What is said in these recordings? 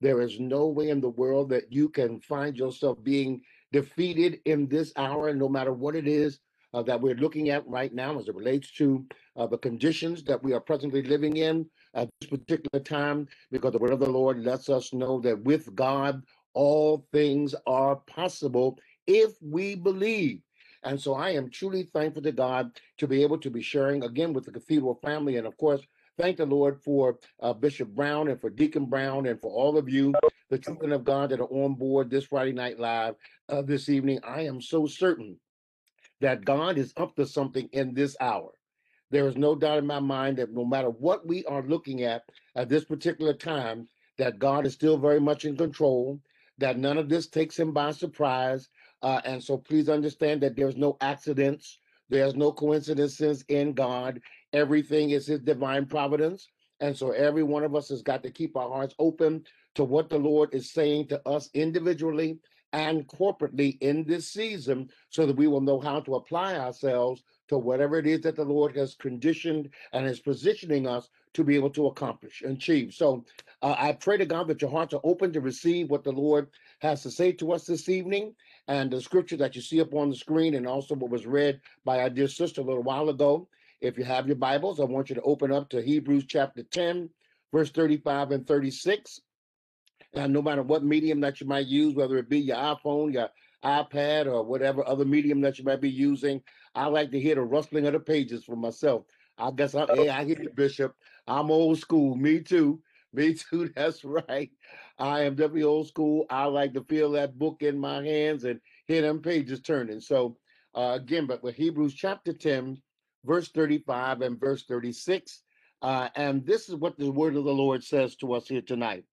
There is no way in the world that you can find yourself being defeated in this hour, no matter what it is uh, that we're looking at right now as it relates to uh, the conditions that we are presently living in at this particular time, because the word of the Lord lets us know that with God, all things are possible if we believe. And so I am truly thankful to God to be able to be sharing again with the Cathedral family. And of course, thank the Lord for uh, Bishop Brown and for Deacon Brown and for all of you, the children of God that are on board this Friday Night Live uh, this evening. I am so certain that God is up to something in this hour. There is no doubt in my mind that no matter what we are looking at at this particular time, that God is still very much in control, that none of this takes him by surprise. Uh, and so please understand that there's no accidents, there's no coincidences in God. Everything is his divine providence. And so every one of us has got to keep our hearts open to what the Lord is saying to us individually and corporately in this season so that we will know how to apply ourselves to whatever it is that the Lord has conditioned and is positioning us to be able to accomplish and achieve. So uh, I pray to God that your hearts are open to receive what the Lord has to say to us this evening. And the scripture that you see up on the screen, and also what was read by our dear sister a little while ago. If you have your Bibles, I want you to open up to Hebrews chapter 10, verse 35 and 36. And no matter what medium that you might use, whether it be your iPhone, your iPad, or whatever other medium that you might be using, I like to hear the rustling of the pages for myself. I guess I, hey, I hear you, Bishop. I'm old school. Me too. Me too. That's right. I am definitely old school. I like to feel that book in my hands and hear them pages turning. So, uh, again, but with Hebrews chapter 10, verse 35 and verse 36. Uh, and this is what the word of the Lord says to us here tonight.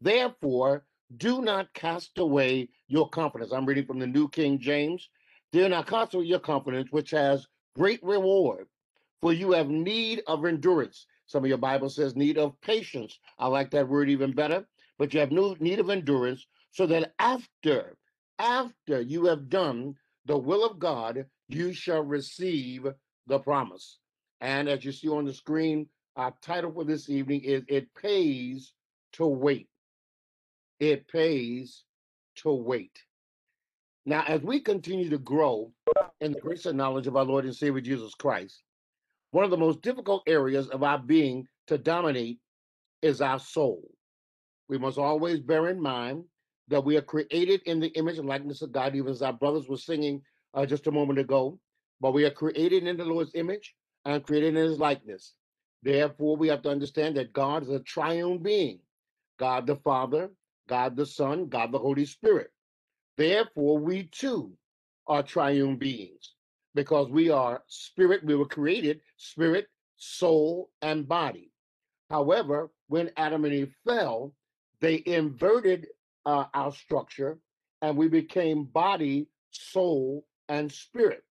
Therefore, do not cast away your confidence. I'm reading from the New King James. Do not cast away your confidence, which has great reward, for you have need of endurance. Some of your Bible says need of patience. I like that word even better. But you have no need of endurance, so that after, after you have done the will of God, you shall receive the promise. And as you see on the screen, our title for this evening is It Pays to Wait it pays to wait. Now, as we continue to grow in the grace and knowledge of our Lord and Savior Jesus Christ, one of the most difficult areas of our being to dominate is our soul. We must always bear in mind that we are created in the image and likeness of God, even as our brothers were singing uh, just a moment ago. But we are created in the Lord's image and created in his likeness. Therefore, we have to understand that God is a triune being God the Father, God the Son, God the Holy Spirit. Therefore, we too are triune beings because we are spirit. We were created spirit, soul, and body. However, when Adam and Eve fell, they inverted uh, our structure and we became body, soul, and spirit.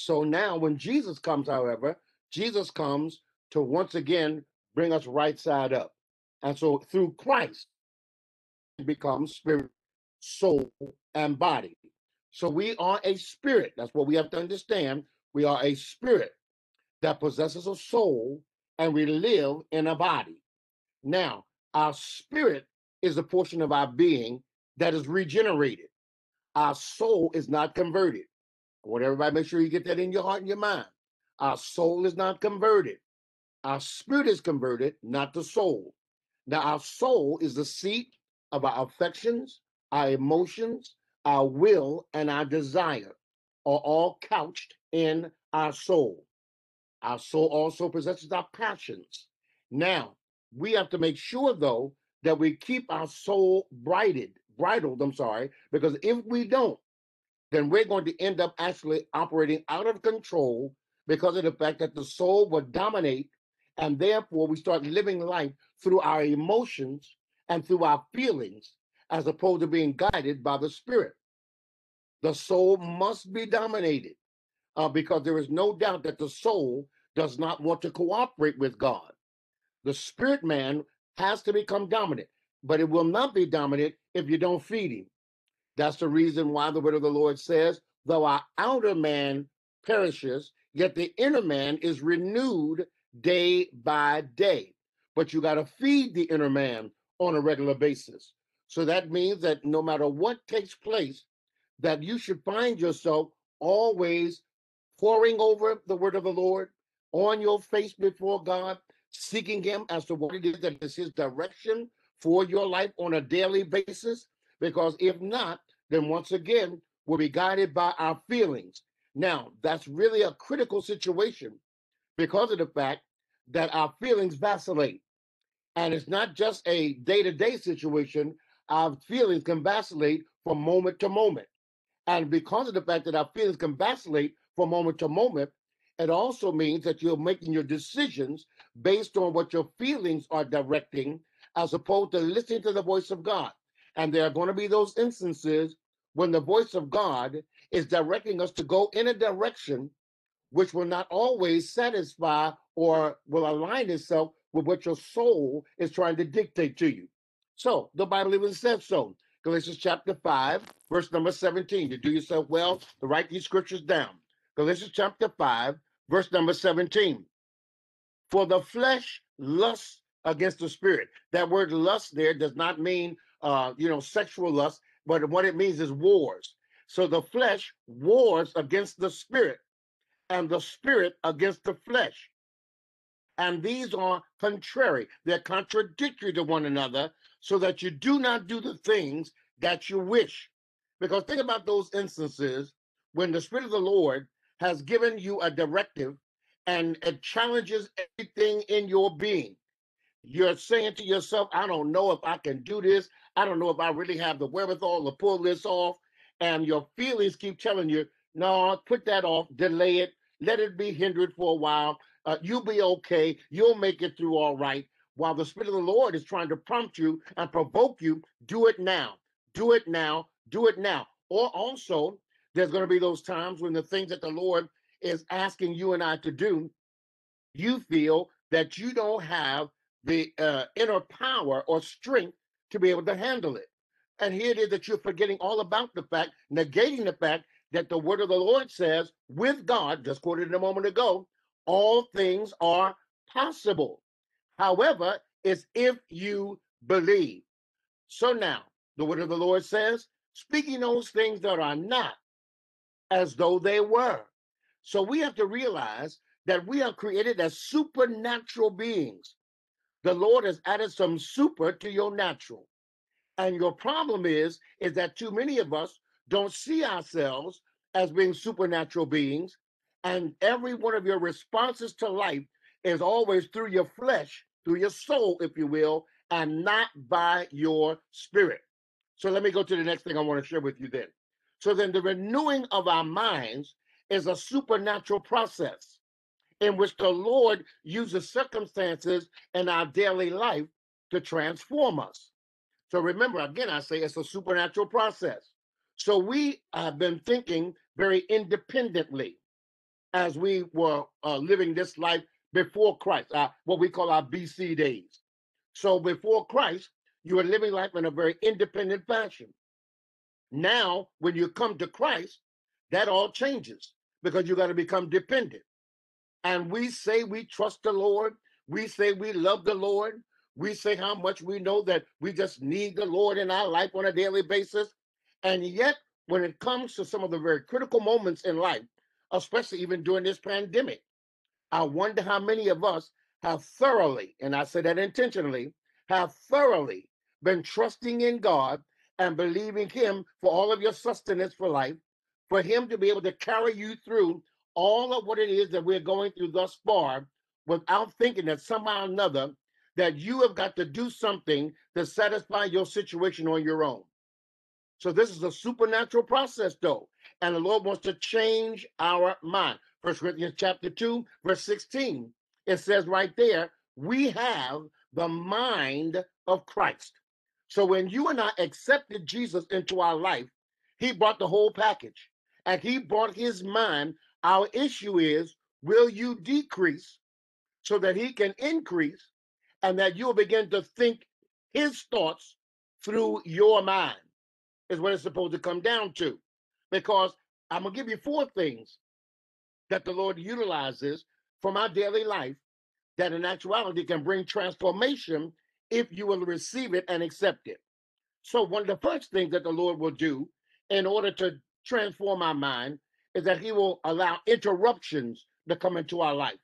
So now, when Jesus comes, however, Jesus comes to once again bring us right side up. And so through Christ, it becomes spirit, soul, and body. So we are a spirit. That's what we have to understand. We are a spirit that possesses a soul and we live in a body. Now, our spirit is a portion of our being that is regenerated. Our soul is not converted. I want everybody make sure you get that in your heart and your mind. Our soul is not converted. Our spirit is converted, not the soul. Now, our soul is the seat of our affections, our emotions, our will, and our desire are all couched in our soul. Our soul also possesses our passions. Now, we have to make sure, though, that we keep our soul bridled, bridled, I'm sorry, because if we don't, then we're going to end up actually operating out of control because of the fact that the soul will dominate, and therefore we start living life through our emotions and through our feelings as opposed to being guided by the spirit. The soul must be dominated uh, because there is no doubt that the soul does not want to cooperate with God. The spirit man has to become dominant, but it will not be dominant if you don't feed him. That's the reason why the word of the Lord says, though our outer man perishes, yet the inner man is renewed day by day. But you got to feed the inner man on a regular basis. So that means that no matter what takes place, that you should find yourself always poring over the word of the Lord on your face before God, seeking Him as to what it is that is His direction for your life on a daily basis. Because if not, then once again, we'll be guided by our feelings. Now, that's really a critical situation because of the fact that our feelings vacillate. And it's not just a day to day situation, our feelings can vacillate from moment to moment. And because of the fact that our feelings can vacillate from moment to moment, it also means that you're making your decisions based on what your feelings are directing, as opposed to listening to the voice of God. And there are going to be those instances when the voice of God is directing us to go in a direction which will not always satisfy or will align itself with what your soul is trying to dictate to you. So the Bible even says so. Galatians chapter 5, verse number 17. You do yourself well to write these scriptures down. Galatians chapter 5, verse number 17. For the flesh lusts against the spirit. That word lust there does not mean uh, you know, sexual lust, but what it means is wars. So the flesh wars against the spirit, and the spirit against the flesh. And these are contrary, they're contradictory to one another, so that you do not do the things that you wish. Because think about those instances when the Spirit of the Lord has given you a directive and it challenges everything in your being. You're saying to yourself, I don't know if I can do this. I don't know if I really have the wherewithal to pull this off. And your feelings keep telling you, no, put that off, delay it, let it be hindered for a while. Uh, you'll be okay. You'll make it through all right. While the Spirit of the Lord is trying to prompt you and provoke you, do it now. Do it now. Do it now. Or also, there's going to be those times when the things that the Lord is asking you and I to do, you feel that you don't have the uh, inner power or strength to be able to handle it. And here it is that you're forgetting all about the fact, negating the fact that the word of the Lord says, with God, just quoted a moment ago, all things are possible. However, it's if you believe. So now, the word of the Lord says, speaking those things that are not as though they were. So we have to realize that we are created as supernatural beings. The Lord has added some super to your natural. And your problem is, is that too many of us don't see ourselves as being supernatural beings. And every one of your responses to life is always through your flesh, through your soul, if you will, and not by your spirit. So let me go to the next thing I want to share with you then. So then the renewing of our minds is a supernatural process in which the Lord uses circumstances in our daily life to transform us. So remember, again, I say it's a supernatural process. So we have been thinking very independently as we were uh, living this life before Christ, uh, what we call our BC days. So before Christ, you were living life in a very independent fashion. Now, when you come to Christ, that all changes because you got to become dependent. And we say we trust the Lord. We say we love the Lord. We say how much we know that we just need the Lord in our life on a daily basis. And yet, when it comes to some of the very critical moments in life, especially even during this pandemic, I wonder how many of us have thoroughly, and I say that intentionally, have thoroughly been trusting in God and believing Him for all of your sustenance for life, for Him to be able to carry you through all of what it is that we're going through thus far without thinking that somehow or another that you have got to do something to satisfy your situation on your own. So this is a supernatural process, though, and the Lord wants to change our mind. First Corinthians chapter 2, verse 16. It says right there, we have the mind of Christ. So when you and I accepted Jesus into our life, he brought the whole package and he brought his mind. Our issue is, will you decrease so that he can increase and that you'll begin to think his thoughts through your mind is what it's supposed to come down to. Because I'm going to give you four things that the Lord utilizes from our daily life that in actuality can bring transformation if you will receive it and accept it. So, one of the first things that the Lord will do in order to transform our mind is that He will allow interruptions to come into our life.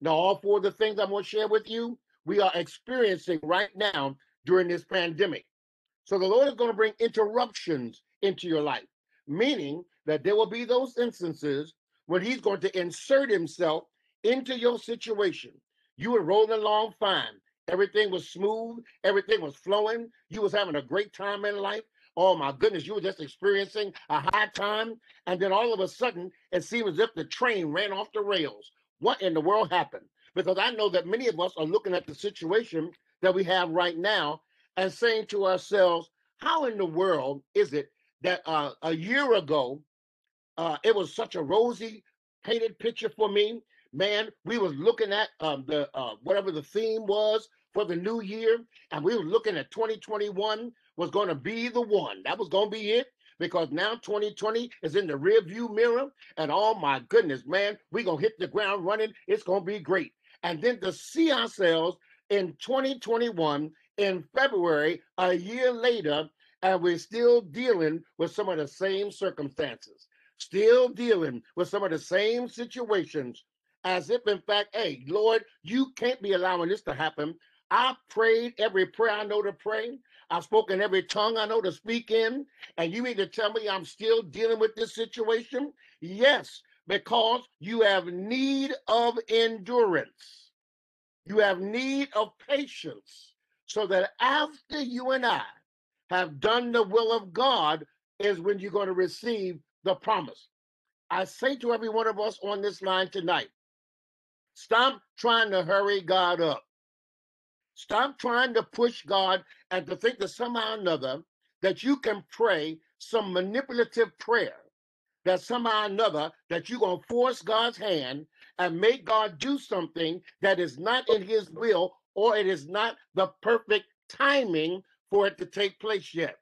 Now, all four of the things I'm going to share with you, we are experiencing right now during this pandemic. So, the Lord is going to bring interruptions into your life, meaning that there will be those instances when He's going to insert Himself into your situation. You were rolling along fine. Everything was smooth. Everything was flowing. You was having a great time in life. Oh my goodness, you were just experiencing a high time. And then all of a sudden, it seemed as if the train ran off the rails. What in the world happened? Because I know that many of us are looking at the situation that we have right now and saying to ourselves, how in the world is it that uh, a year ago, uh, it was such a rosy painted picture for me man, we was looking at um, the uh, whatever the theme was for the new year, and we were looking at 2021 was going to be the one. That was going to be it because now 2020 is in the rearview mirror, and oh my goodness, man, we're gonna hit the ground running. It's gonna be great. And then to see ourselves in 2021 in February, a year later, and we're still dealing with some of the same circumstances, still dealing with some of the same situations as if, in fact, hey, Lord, you can't be allowing this to happen. I prayed every prayer I know to pray. I've spoken every tongue I know to speak in. And you mean to tell me I'm still dealing with this situation? Yes, because you have need of endurance. You have need of patience. So that after you and I have done the will of God, is when you're going to receive the promise. I say to every one of us on this line tonight Stop trying to hurry God up. Stop trying to push God and to think that somehow or another that you can pray some manipulative prayer, that somehow or another that you're going to force God's hand and make God do something that is not in his will or it is not the perfect timing for it to take place yet.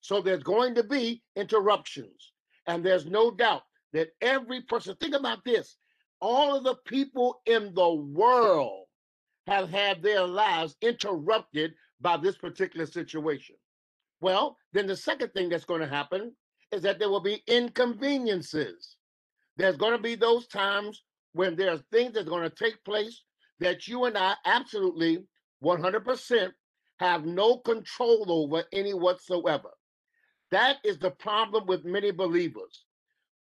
So there's going to be interruptions. And there's no doubt that every person, think about this all of the people in the world have had their lives interrupted by this particular situation. Well, then the second thing that's going to happen is that there will be inconveniences. There's going to be those times when there are things that are going to take place that you and I absolutely 100% have no control over any whatsoever. That is the problem with many believers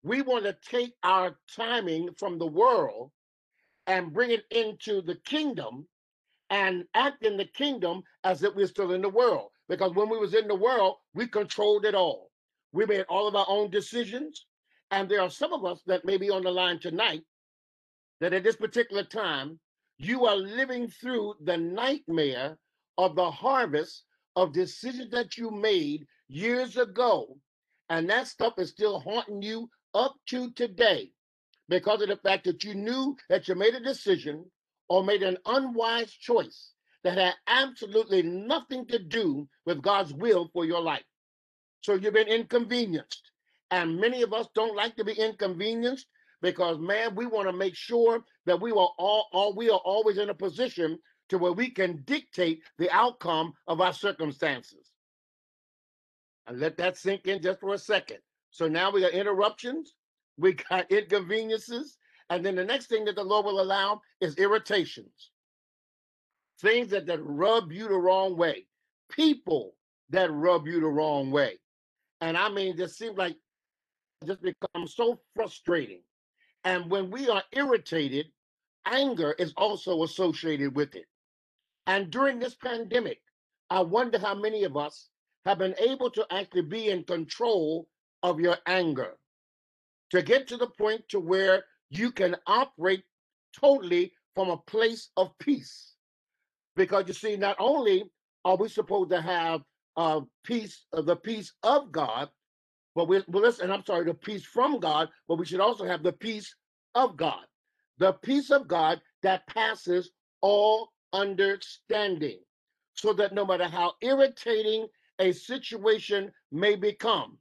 we want to take our timing from the world and bring it into the kingdom and act in the kingdom as if we're still in the world. Because when we was in the world, we controlled it all. We made all of our own decisions. And there are some of us that may be on the line tonight that at this particular time, you are living through the nightmare of the harvest of decisions that you made years ago. And that stuff is still haunting you up to today because of the fact that you knew that you made a decision or made an unwise choice that had absolutely nothing to do with God's will for your life. So you've been inconvenienced. And many of us don't like to be inconvenienced because, man, we want to make sure that we are all, all we are always in a position to where we can dictate the outcome of our circumstances. And let that sink in just for a second. So now we got interruptions, we got inconveniences, and then the next thing that the Lord will allow is irritations. Things that, that rub you the wrong way, people that rub you the wrong way. And I mean, this seems like just becomes so frustrating. And when we are irritated, anger is also associated with it. And during this pandemic, I wonder how many of us have been able to actually be in control of your anger to get to the point to where you can operate totally from a place of peace. Because you see not only are we supposed to have uh, peace uh, the peace of god but we well, listen i'm sorry the peace from god but we should also have the peace of god. The peace of god that passes all understanding so that no matter how irritating a situation may become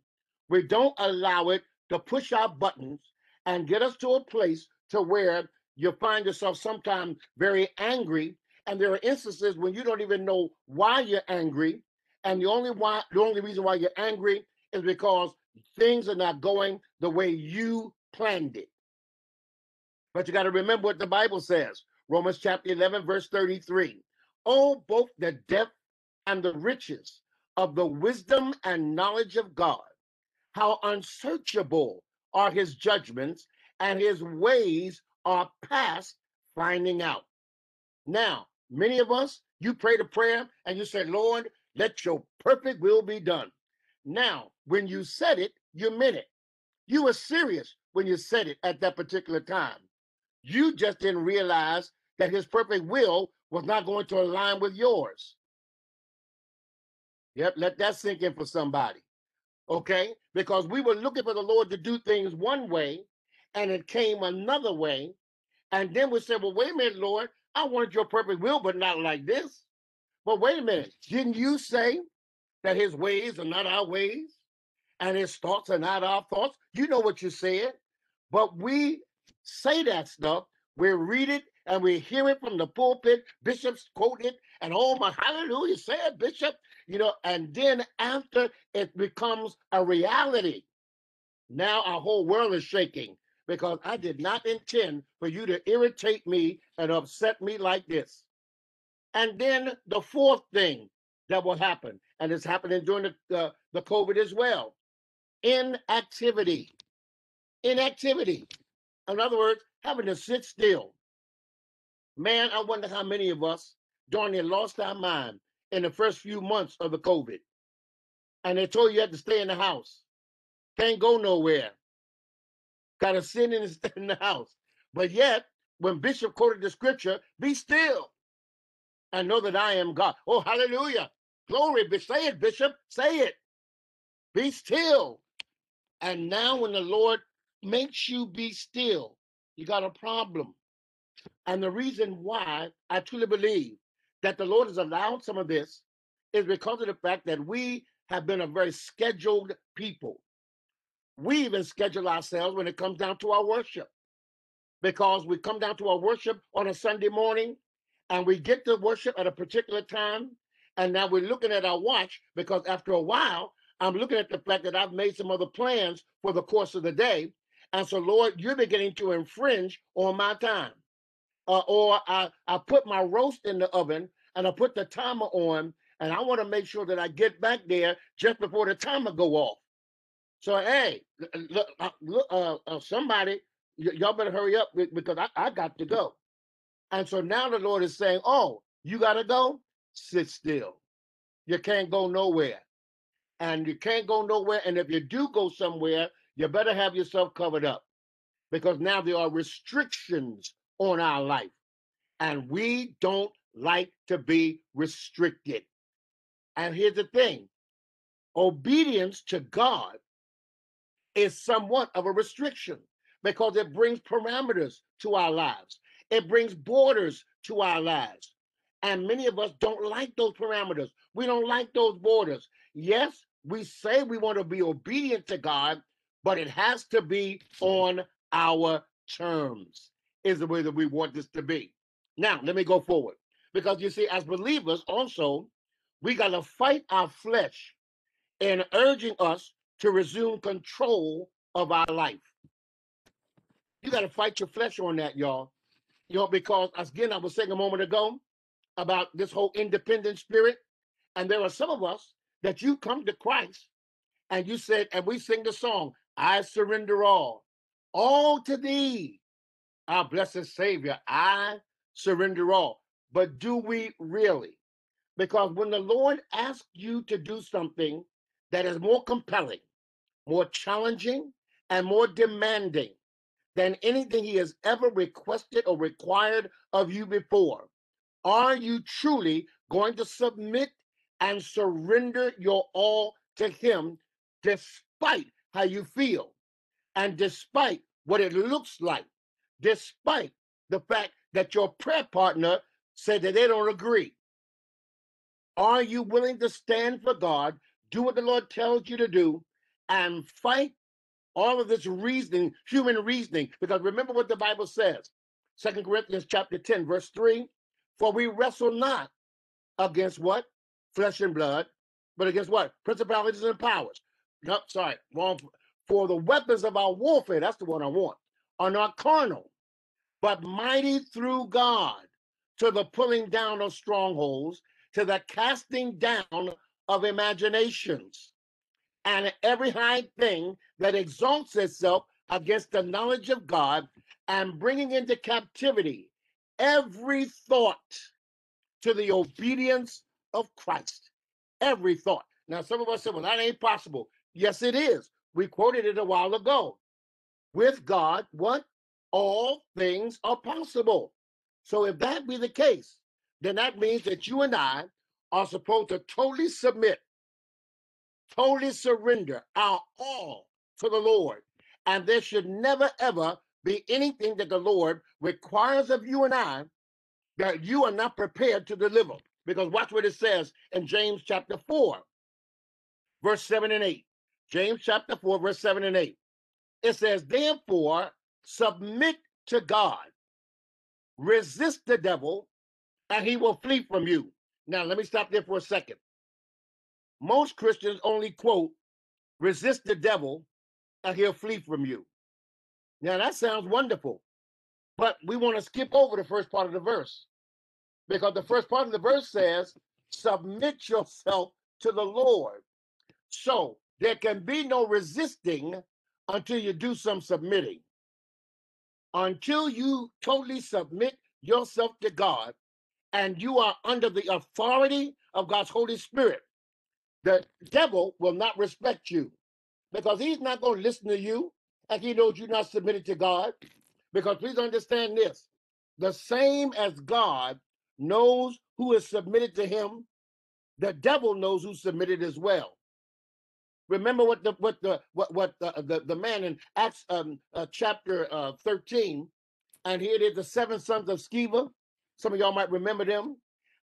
we don't allow it to push our buttons and get us to a place to where you find yourself sometimes very angry And there are instances when you don't even know why you're angry. And the only why the only reason why you're angry is because things are not going the way you planned it. But you got to remember what the Bible says. Romans chapter 11, verse 33. Oh, both the depth and the riches of the wisdom and knowledge of God. How unsearchable are his judgments and his ways are past finding out. Now, many of us, you prayed a prayer and you said, Lord, let your perfect will be done. Now, when you said it, you meant it. You were serious when you said it at that particular time. You just didn't realize that his perfect will was not going to align with yours. Yep, let that sink in for somebody. Okay? Because we were looking for the Lord to do things one way and it came another way. And then we said, Well, wait a minute, Lord, I wanted your perfect will, but not like this. But wait a minute, didn't you say that his ways are not our ways and his thoughts are not our thoughts? You know what you said. But we say that stuff, we read it and we hear it from the pulpit, bishops quote it, and oh my hallelujah, say it, bishop, you know, and then after it becomes a reality, now our whole world is shaking because I did not intend for you to irritate me and upset me like this. And then the fourth thing that will happen, and it's happening during the, uh, the COVID as well inactivity. Inactivity. In other words, having to sit still. Man, I wonder how many of us darn near lost our mind in the first few months of the COVID. And they told you, you had to stay in the house. Can't go nowhere. Got to sit in, in the house. But yet, when Bishop quoted the scripture, be still and know that I am God. Oh, hallelujah. Glory. Say it, Bishop. Say it. Be still. And now, when the Lord makes you be still, you got a problem. And the reason why I truly believe that the Lord has allowed some of this is because of the fact that we have been a very scheduled people. We even schedule ourselves when it comes down to our worship because we come down to our worship on a Sunday morning and we get to worship at a particular time. And now we're looking at our watch because after a while, I'm looking at the fact that I've made some other plans for the course of the day. And so, Lord, you're beginning to infringe on my time. Uh, or I, I put my roast in the oven and I put the timer on, and I want to make sure that I get back there just before the timer go off. So, hey, look, look uh, uh, somebody, y- y'all better hurry up because I, I got to go. And so now the Lord is saying, oh, you got to go? Sit still. You can't go nowhere. And you can't go nowhere. And if you do go somewhere, you better have yourself covered up because now there are restrictions on our life. And we don't like to be restricted. And here's the thing obedience to God is somewhat of a restriction because it brings parameters to our lives, it brings borders to our lives. And many of us don't like those parameters. We don't like those borders. Yes, we say we want to be obedient to God, but it has to be on our terms, is the way that we want this to be. Now, let me go forward. Because you see, as believers, also, we got to fight our flesh in urging us to resume control of our life. You got to fight your flesh on that, y'all. You know, because again, I was saying a moment ago about this whole independent spirit. And there are some of us that you come to Christ and you said, and we sing the song, I surrender all, all to thee, our blessed Savior. I surrender all. But do we really? Because when the Lord asks you to do something that is more compelling, more challenging, and more demanding than anything He has ever requested or required of you before, are you truly going to submit and surrender your all to Him despite how you feel and despite what it looks like, despite the fact that your prayer partner said that they don't agree? Are you willing to stand for God, do what the Lord tells you to do, and fight all of this reasoning, human reasoning? Because remember what the Bible says. Second Corinthians chapter 10, verse 3 For we wrestle not against what? Flesh and blood, but against what? Principalities and powers. No, sorry, wrong. For the weapons of our warfare, that's the one I want, are not carnal, but mighty through God to the pulling down of strongholds, to the casting down of imaginations, and every high thing that exalts itself against the knowledge of God, and bringing into captivity every thought to the obedience of Christ. Every thought. Now, some of us said, well, that ain't possible. Yes, it is. We quoted it a while ago. With God, what? All things are possible. So if that be the case, then that means that you and I are supposed to totally submit, totally surrender our all to the Lord. And there should never, ever be anything that the Lord requires of you and I that you are not prepared to deliver. Because watch what it says in James chapter 4, verse 7 and 8. James chapter 4, verse 7 and 8. It says, Therefore, submit to God, resist the devil, and he will flee from you. Now, let me stop there for a second. Most Christians only quote, resist the devil, and he'll flee from you. Now, that sounds wonderful, but we want to skip over the first part of the verse because the first part of the verse says, submit yourself to the Lord. So there can be no resisting until you do some submitting. Until you totally submit yourself to God and you are under the authority of God's Holy Spirit, the devil will not respect you because he's not going to listen to you and he knows you're not submitted to God. Because please understand this the same as God knows who is submitted to him, the devil knows who's submitted as well. Remember what the what the what what the the, the man in Acts um, uh, chapter uh, 13, and here it is the seven sons of Sceva. Some of y'all might remember them.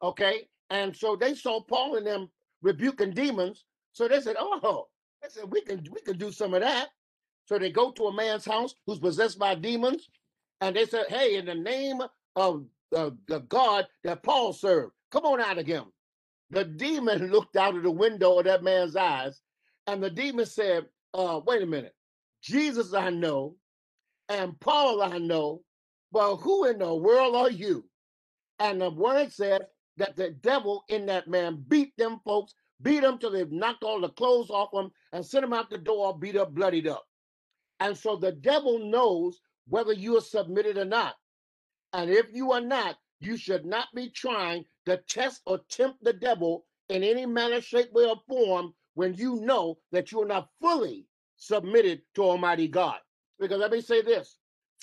Okay. And so they saw Paul and them rebuking demons. So they said, Oh, they said we can we can do some of that. So they go to a man's house who's possessed by demons, and they said, Hey, in the name of uh, the God that Paul served, come on out of him. The demon looked out of the window of that man's eyes, and the demon said, uh, wait a minute. Jesus I know, and Paul I know, but who in the world are you? And the word said that the devil in that man beat them folks, beat them till they've knocked all the clothes off them and sent them out the door, beat up, bloodied up. And so the devil knows whether you are submitted or not. And if you are not, you should not be trying to test or tempt the devil in any manner, shape, way, or form when you know that you are not fully submitted to Almighty God. Because let me say this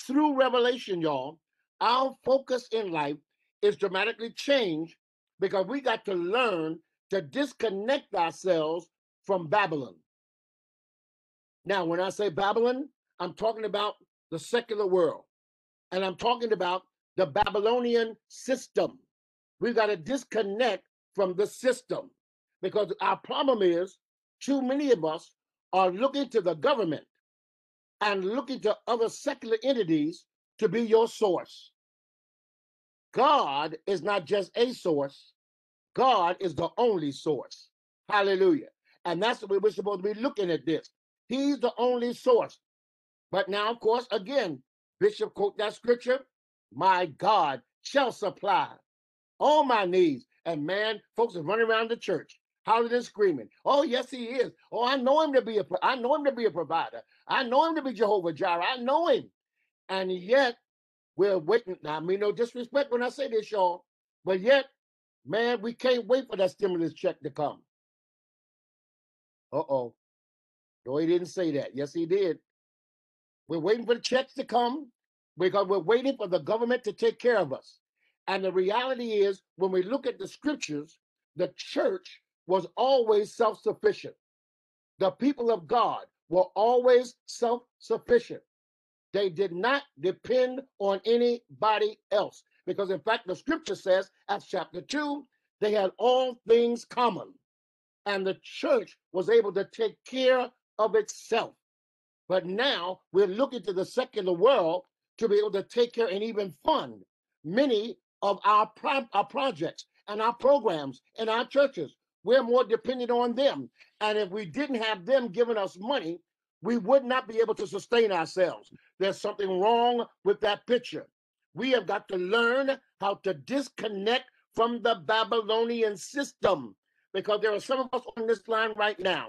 through revelation, y'all, our focus in life is dramatically changed because we got to learn to disconnect ourselves from Babylon. Now, when I say Babylon, I'm talking about the secular world, and I'm talking about the Babylonian system. We've got to disconnect from the system because our problem is too many of us are looking to the government and looking to other secular entities to be your source. God is not just a source, God is the only source. Hallelujah. And that's way we're supposed to be looking at this. He's the only source. But now, of course, again, Bishop quote that scripture, my God shall supply all my needs. And man, folks are running around the church, hollering and screaming. Oh, yes, he is. Oh, I know him to be a I know him to be a provider. I know him to be Jehovah Jireh. I know him. And yet we're waiting. Now, I mean no disrespect when I say this, y'all, but yet, man, we can't wait for that stimulus check to come. Uh-oh. No, he didn't say that. Yes, he did. We're waiting for the checks to come because we're waiting for the government to take care of us. And the reality is, when we look at the scriptures, the church was always self sufficient. The people of God were always self sufficient. They did not depend on anybody else. Because, in fact, the scripture says, Acts chapter 2, they had all things common. And the church was able to take care of itself. But now we're looking to the secular world to be able to take care and even fund many of our, pro- our projects and our programs and our churches. We're more dependent on them. And if we didn't have them giving us money, we would not be able to sustain ourselves. There's something wrong with that picture. We have got to learn how to disconnect from the Babylonian system because there are some of us on this line right now.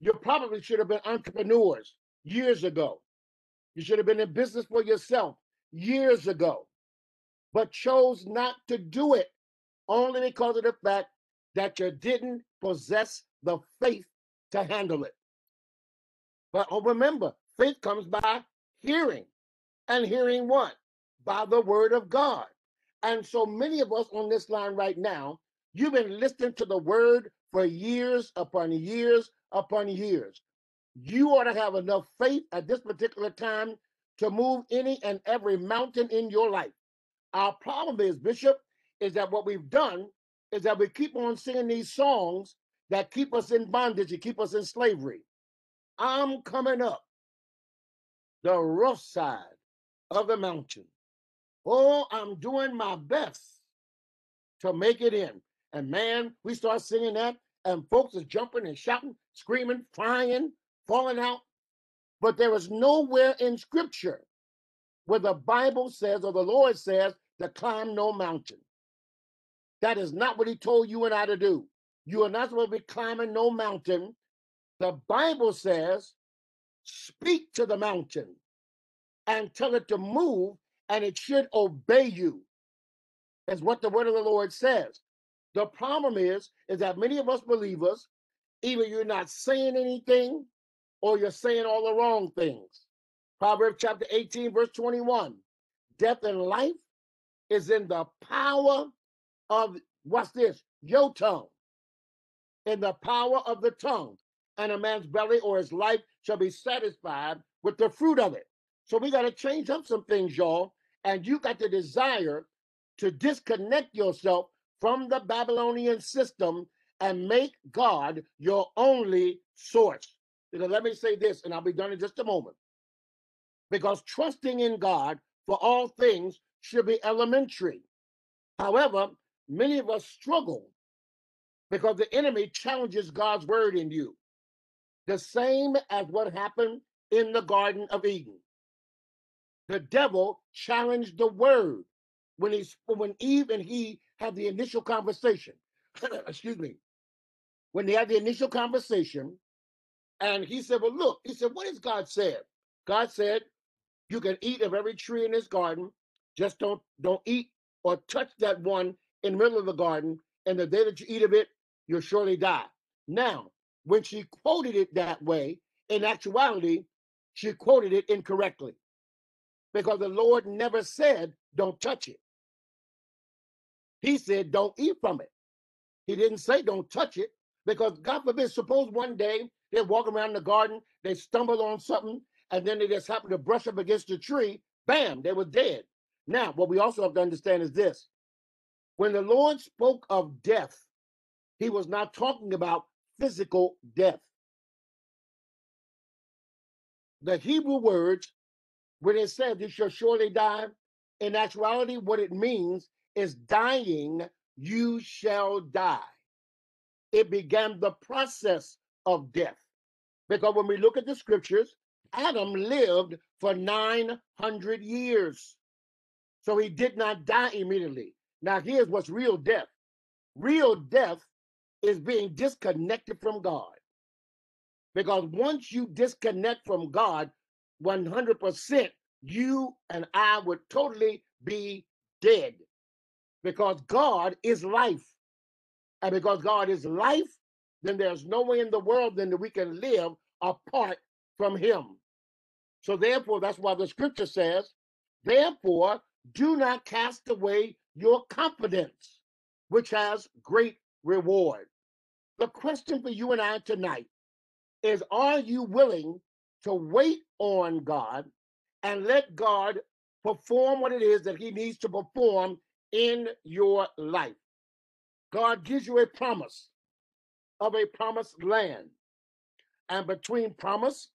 You probably should have been entrepreneurs years ago. You should have been in business for yourself years ago, but chose not to do it only because of the fact that you didn't possess the faith to handle it. But oh, remember, faith comes by hearing, and hearing what? By the word of God. And so many of us on this line right now, you've been listening to the word for years upon years upon years. You ought to have enough faith at this particular time to move any and every mountain in your life. Our problem is, Bishop, is that what we've done is that we keep on singing these songs that keep us in bondage and keep us in slavery. I'm coming up the rough side of the mountain. Oh, I'm doing my best to make it in. And man, we start singing that, and folks are jumping and shouting, screaming, crying, falling out. But there is nowhere in scripture where the Bible says or the Lord says to climb no mountain. That is not what he told you and I to do. You are not supposed to be climbing no mountain. The Bible says, speak to the mountain and tell it to move, and it should obey you. Is what the word of the Lord says. The problem is, is that many of us believers, either you're not saying anything or you're saying all the wrong things. Proverbs chapter 18, verse 21. Death and life is in the power of what's this? Your tongue. In the power of the tongue. And a man's belly or his life shall be satisfied with the fruit of it. So we got to change up some things, y'all. And you got the desire to disconnect yourself from the Babylonian system and make God your only source. Because let me say this, and I'll be done in just a moment. Because trusting in God for all things should be elementary. However, many of us struggle because the enemy challenges God's word in you. The same as what happened in the Garden of Eden. The devil challenged the word when he when Eve and he had the initial conversation. Excuse me. When they had the initial conversation, and he said, Well, look, he said, What has God said? God said, You can eat of every tree in this garden, just don't don't eat or touch that one in the middle of the garden, and the day that you eat of it, you'll surely die. Now, when she quoted it that way, in actuality, she quoted it incorrectly because the Lord never said, Don't touch it. He said, Don't eat from it. He didn't say, Don't touch it because God forbid, suppose one day they walk around the garden, they stumble on something, and then they just happen to brush up against the tree, bam, they were dead. Now, what we also have to understand is this when the Lord spoke of death, he was not talking about physical death. The Hebrew words, when it says you shall surely die, in actuality, what it means is dying, you shall die. It began the process of death. Because when we look at the scriptures, Adam lived for 900 years. So he did not die immediately. Now, here's what's real death real death is being disconnected from God. Because once you disconnect from God 100%, you and I would totally be dead. Because God is life. And because God is life, then there's no way in the world then that we can live apart from him. So therefore, that's why the scripture says, therefore, do not cast away your confidence, which has great reward. The question for you and I tonight is Are you willing to wait on God and let God perform what it is that He needs to perform in your life? God gives you a promise of a promised land. And between promise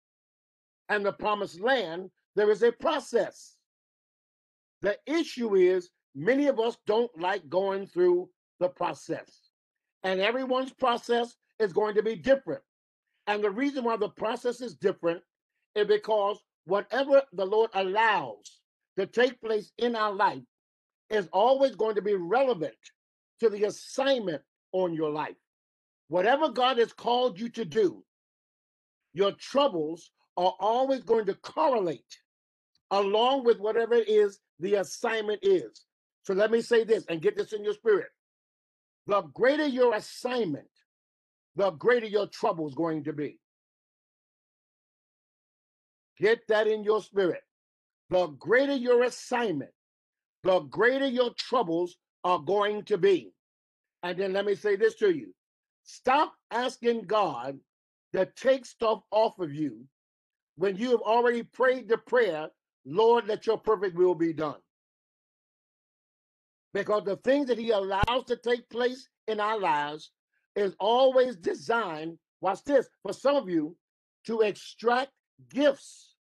and the promised land, there is a process. The issue is many of us don't like going through the process. And everyone's process is going to be different. And the reason why the process is different is because whatever the Lord allows to take place in our life is always going to be relevant to the assignment on your life. Whatever God has called you to do, your troubles are always going to correlate along with whatever it is the assignment is. So let me say this and get this in your spirit. The greater your assignment, the greater your trouble is going to be. Get that in your spirit. The greater your assignment, the greater your troubles are going to be. And then let me say this to you stop asking God to take stuff off of you when you have already prayed the prayer, Lord, let your perfect will be done. Because the things that He allows to take place in our lives is always designed, watch this, for some of you to extract gifts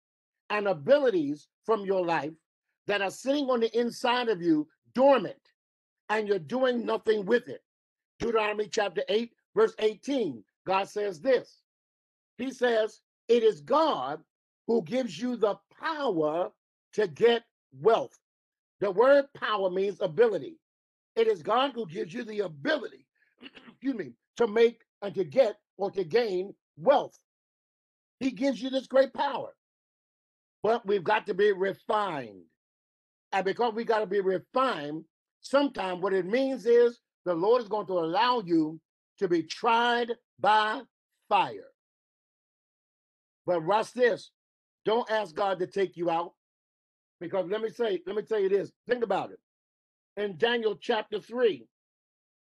and abilities from your life that are sitting on the inside of you dormant and you're doing nothing with it. Deuteronomy chapter 8, verse 18, God says this He says, It is God who gives you the power to get wealth. The word power means ability. It is God who gives you the ability, excuse me, to make and to get or to gain wealth. He gives you this great power. But we've got to be refined. And because we got to be refined, sometimes what it means is the Lord is going to allow you to be tried by fire. But watch this. Don't ask God to take you out. Because let me say, let me tell you this. Think about it. In Daniel chapter 3,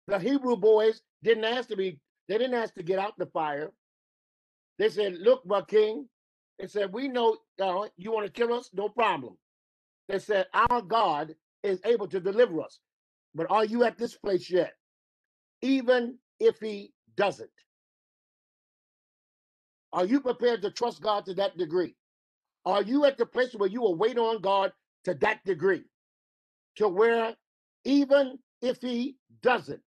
the Hebrew boys didn't ask to be, they didn't ask to get out the fire. They said, Look, my king. They said, We know uh, you want to kill us, no problem. They said, Our God is able to deliver us. But are you at this place yet? Even if he doesn't. Are you prepared to trust God to that degree? Are you at the place where you will wait on God to that degree? To where even if he doesn't,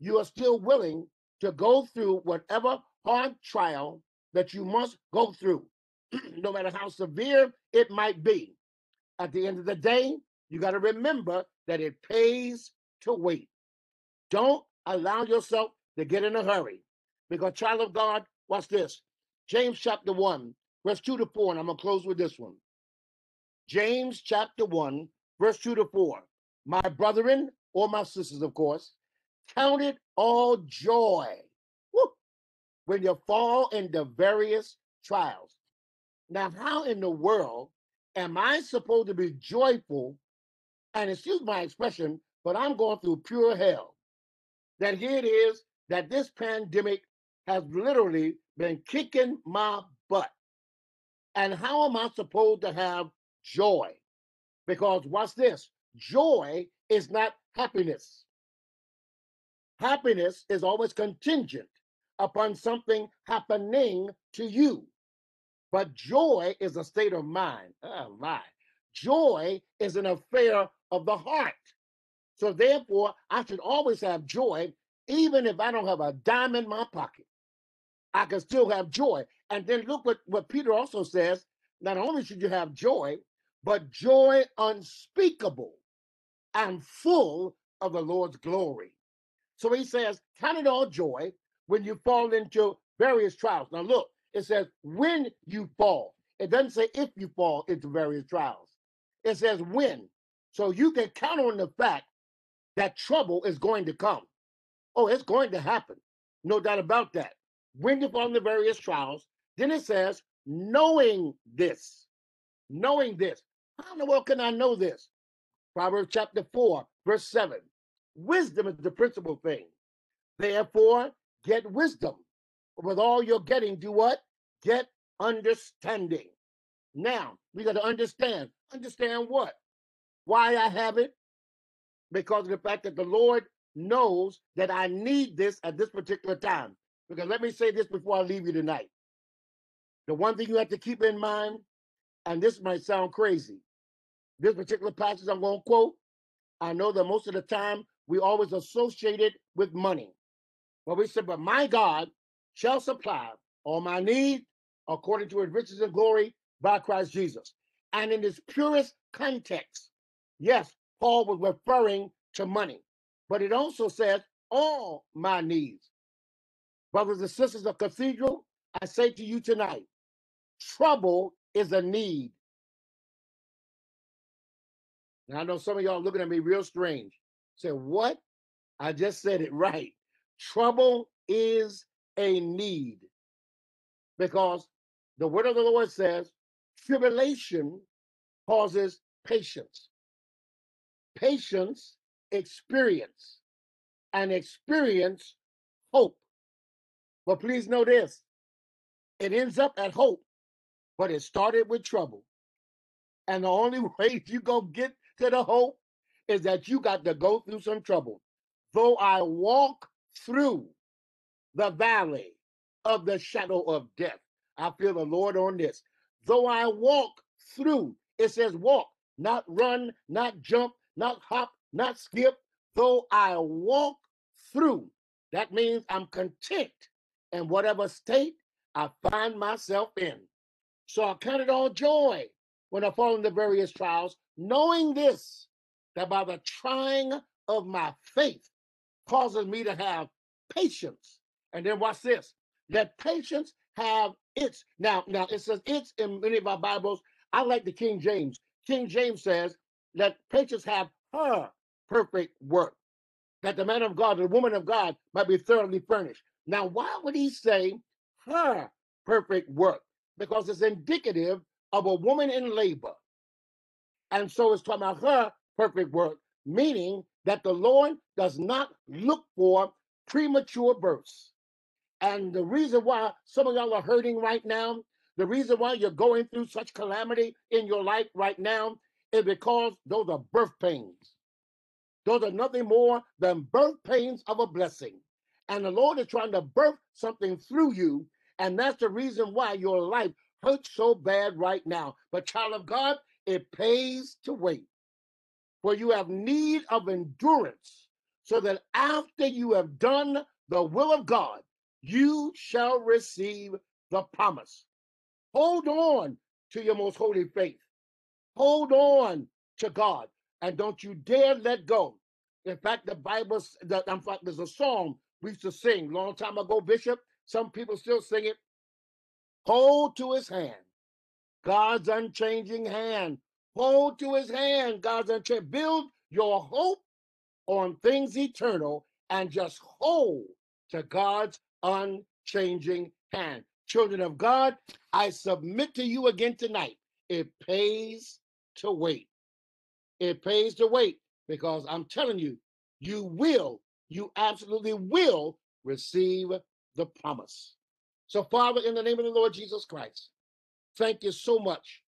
you are still willing to go through whatever hard trial that you must go through, no matter how severe it might be. At the end of the day, you got to remember that it pays to wait. Don't allow yourself to get in a hurry. Because, child of God, watch this. James chapter 1, verse 2 to 4, and I'm going to close with this one. James chapter 1, verse 2 to 4. My brethren, or my sisters, of course, count it all joy woo, when you fall into various trials. Now, how in the world am I supposed to be joyful? And excuse my expression, but I'm going through pure hell. That here it is that this pandemic has literally been kicking my butt. And how am I supposed to have joy? Because watch this joy is not happiness. Happiness is always contingent upon something happening to you. But joy is a state of mind. Oh my. Joy is an affair of the heart. So therefore, I should always have joy, even if I don't have a dime in my pocket. I can still have joy. And then look what, what Peter also says. Not only should you have joy, but joy unspeakable and full of the Lord's glory. So he says, count it all joy when you fall into various trials. Now look, it says when you fall. It doesn't say if you fall into various trials. It says when. So you can count on the fact that trouble is going to come. Oh, it's going to happen. No doubt about that. When you fall into various trials, then it says, knowing this. Knowing this. How in the world can I know this? Proverbs chapter 4, verse 7. Wisdom is the principal thing. Therefore, get wisdom. With all you're getting, do what? Get understanding. Now, we got to understand. Understand what? Why I have it? Because of the fact that the Lord knows that I need this at this particular time. Because let me say this before I leave you tonight. The one thing you have to keep in mind, and this might sound crazy, this particular passage I'm going to quote I know that most of the time we always associate it with money. But we said, but my God shall supply all my need according to his riches and glory by Christ Jesus. And in its purest context, yes, Paul was referring to money, but it also says all my needs. Brothers and sisters of Cathedral, I say to you tonight, trouble is a need. Now I know some of y'all looking at me real strange. Say, what? I just said it right. Trouble is a need. Because the word of the Lord says, tribulation causes patience. Patience, experience, and experience, hope. But please know this it ends up at hope, but it started with trouble. And the only way you go get to the hope is that you got to go through some trouble. Though I walk through the valley of the shadow of death, I feel the Lord on this. Though I walk through, it says walk, not run, not jump, not hop, not skip. Though I walk through, that means I'm content in whatever state I find myself in. So I count it all joy when I fall into various trials, knowing this, that by the trying of my faith causes me to have patience. And then watch this. that patience have its. Now, now it says it's in many of our Bibles. I like the King James. King James says, let patience have her perfect work, that the man of God, the woman of God might be thoroughly furnished. Now, why would he say her perfect work? Because it's indicative of a woman in labor. And so it's talking about her perfect work, meaning that the Lord does not look for premature births. And the reason why some of y'all are hurting right now, the reason why you're going through such calamity in your life right now is because those are birth pains. Those are nothing more than birth pains of a blessing. And the Lord is trying to birth something through you. And that's the reason why your life hurts so bad right now. But, child of God, it pays to wait. For you have need of endurance, so that after you have done the will of God, you shall receive the promise. Hold on to your most holy faith. Hold on to God, and don't you dare let go. In fact, the Bible, the, in fact, there's a song we used to sing long time ago, Bishop. Some people still sing it. Hold to his hand, God's unchanging hand. Hold to his hand, God's unchanging. Build your hope on things eternal and just hold to God's unchanging hand. Children of God, I submit to you again tonight. It pays to wait. It pays to wait because I'm telling you, you will, you absolutely will receive the promise. So, Father, in the name of the Lord Jesus Christ, thank you so much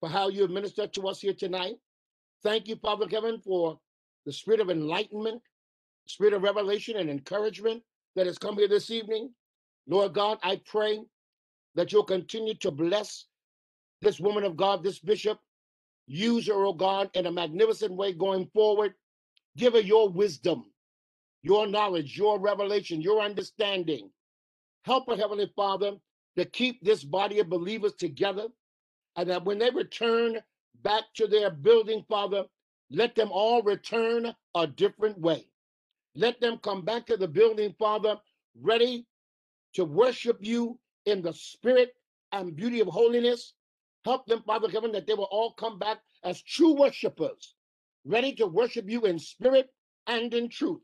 for how you have ministered to us here tonight. Thank you, Father Heaven, for the spirit of enlightenment, spirit of revelation and encouragement that has come here this evening. Lord God, I pray that you'll continue to bless this woman of God, this bishop. Use her, oh God, in a magnificent way going forward. Give her your wisdom, your knowledge, your revelation, your understanding. Help her, Heavenly Father, to keep this body of believers together. And that when they return back to their building, Father, let them all return a different way. Let them come back to the building, Father, ready to worship you in the spirit and beauty of holiness. Help them, Father Heaven, that they will all come back as true worshipers, ready to worship you in spirit and in truth.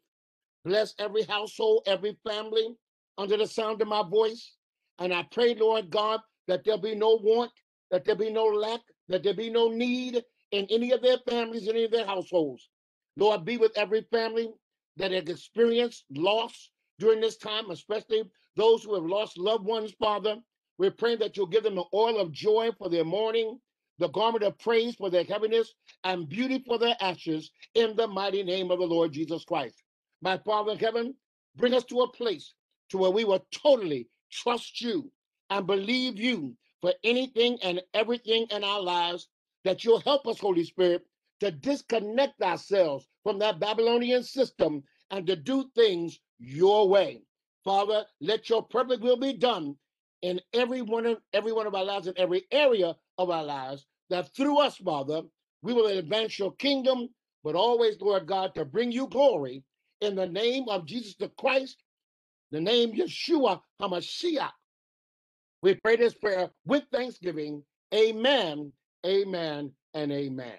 Bless every household, every family under the sound of my voice. And I pray, Lord God, that there be no want, that there be no lack, that there be no need in any of their families, any of their households. Lord, be with every family that has experienced loss during this time, especially those who have lost loved ones, Father. We're praying that you'll give them the oil of joy for their mourning, the garment of praise for their heaviness, and beauty for their ashes in the mighty name of the Lord Jesus Christ. My Father in heaven, bring us to a place to where we will totally trust you and believe you for anything and everything in our lives, that you'll help us, Holy Spirit, to disconnect ourselves from that Babylonian system and to do things your way. Father, let your perfect will be done in every one of every one of our lives, in every area of our lives, that through us, Father, we will advance your kingdom, but always, Lord God, to bring you glory in the name of Jesus the Christ, the name Yeshua HaMashiach. We pray this prayer with thanksgiving. Amen, amen, and amen.